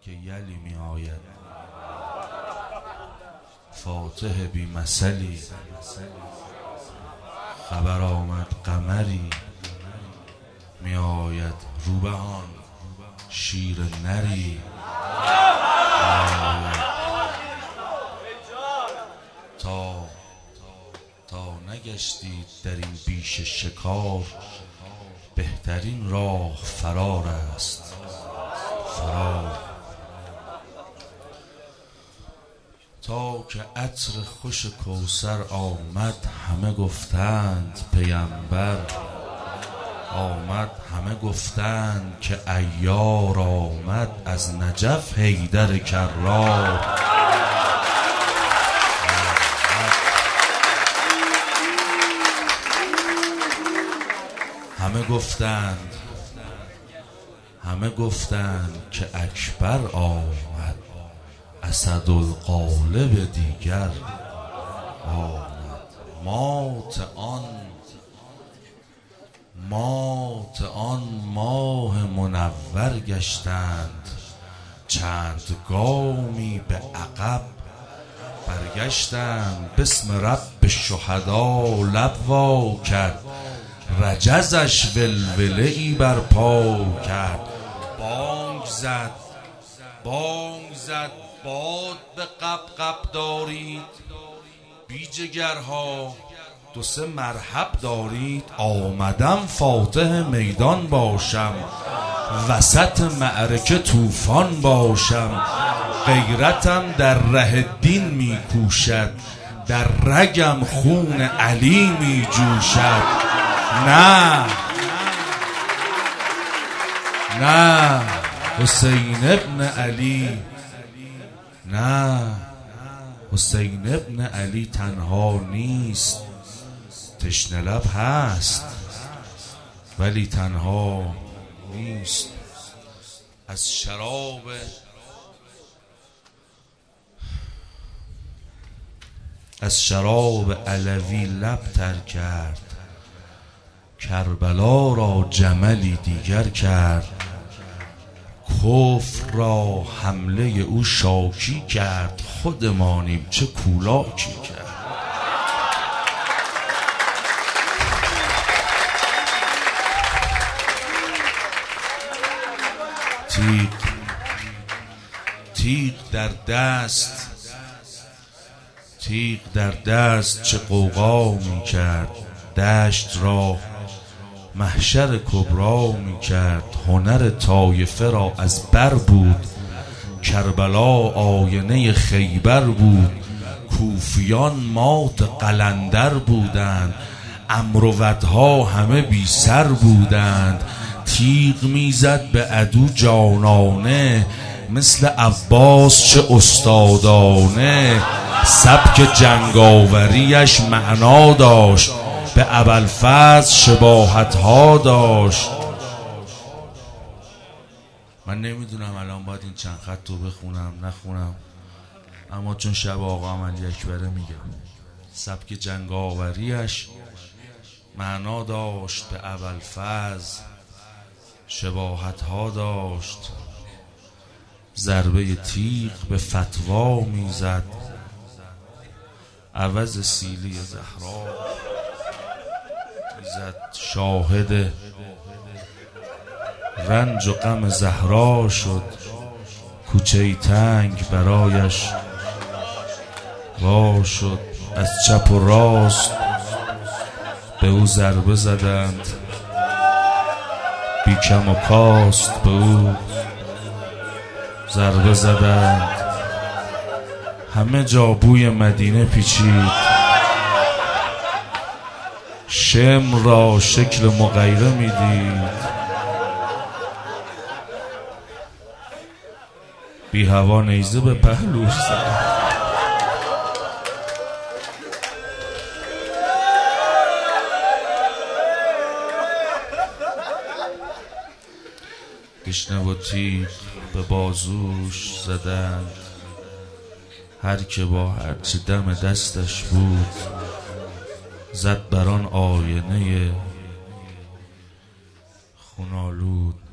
که یلی می آید. فاتح بی مثلی. خبر آمد قمری. می آید روبهان شیر نری. تا تا نگشتید در این بیش شکار بهترین راه فرار است. فرار. تا که عطر خوش کوسر آمد همه گفتند پیمبر. آمد همه گفتند که ایار آمد از نجف حیدر کرار. همه گفتند همه گفتند که اکبر آمد. اسد القالب دیگر آمد. مات آن مات آن ماه منور گشتند. چند گامی به عقب برگشتند. بسم رب شهدا لب وا کرد. رجزش ولوله ای برپا کرد. بانگ زد بانگ زد. باد به قب قب دارید. بی جگرها دو سه مرحب دارید. آمدم فاتح میدان باشم. وسط معرکه طوفان باشم. غیرتم در ره دین می کوشد در رگم خون علی می جوشد نه. نه. حسین ابن علی. نه. حسین ابن علی تنها نیست. تشنه لب هست. ولی تنها نیست. از شراب از شراب علوی لب تر کرد. کربلا را جملی دیگر کرد. کفر را حمله او شاکی کرد. خودمانیم چه کولاکی کرد. تیغ تیغ در دست تیغ در دست چه قوقا می کرد دشت را محشر کبرا می کرد هنر طایفه را از بر بود. کربلا آینه خیبر بود. کوفیان مات قلندر بودند. امروتها همه بی سر بودند. تیغ می‌زد به عدو جانانه. مثل عباس چه استادانه. سبک جنگاوریش معنا داشت. به ابوالفضل شباهت ها داشت. من نمی‌دونم الان باید این چند خط رو بخونم نخونم. اما چون شب آقا عملی اکبره میگم. سبک جنگاوریش معنا داشت به ابوالفضل شباهت ها داشت. ضربه تیغ به فتوا می‌زد. عوض سیلی زهرا. می‌زد شاهد رنج و غم زهرا شد کوچه تنگ برایش وا شد از چپ و راست به او ضربه زدند بیکم و کاست به او ضربه زدند. همه جا بوی مدینه پیچید. شم را شکل مغیره می‌دید بی هوا نیزه به پهلوش زد گشنه و تیغ به بازوش زدند هر که با هرچه دم دستش بود زد بران آینه خونالود.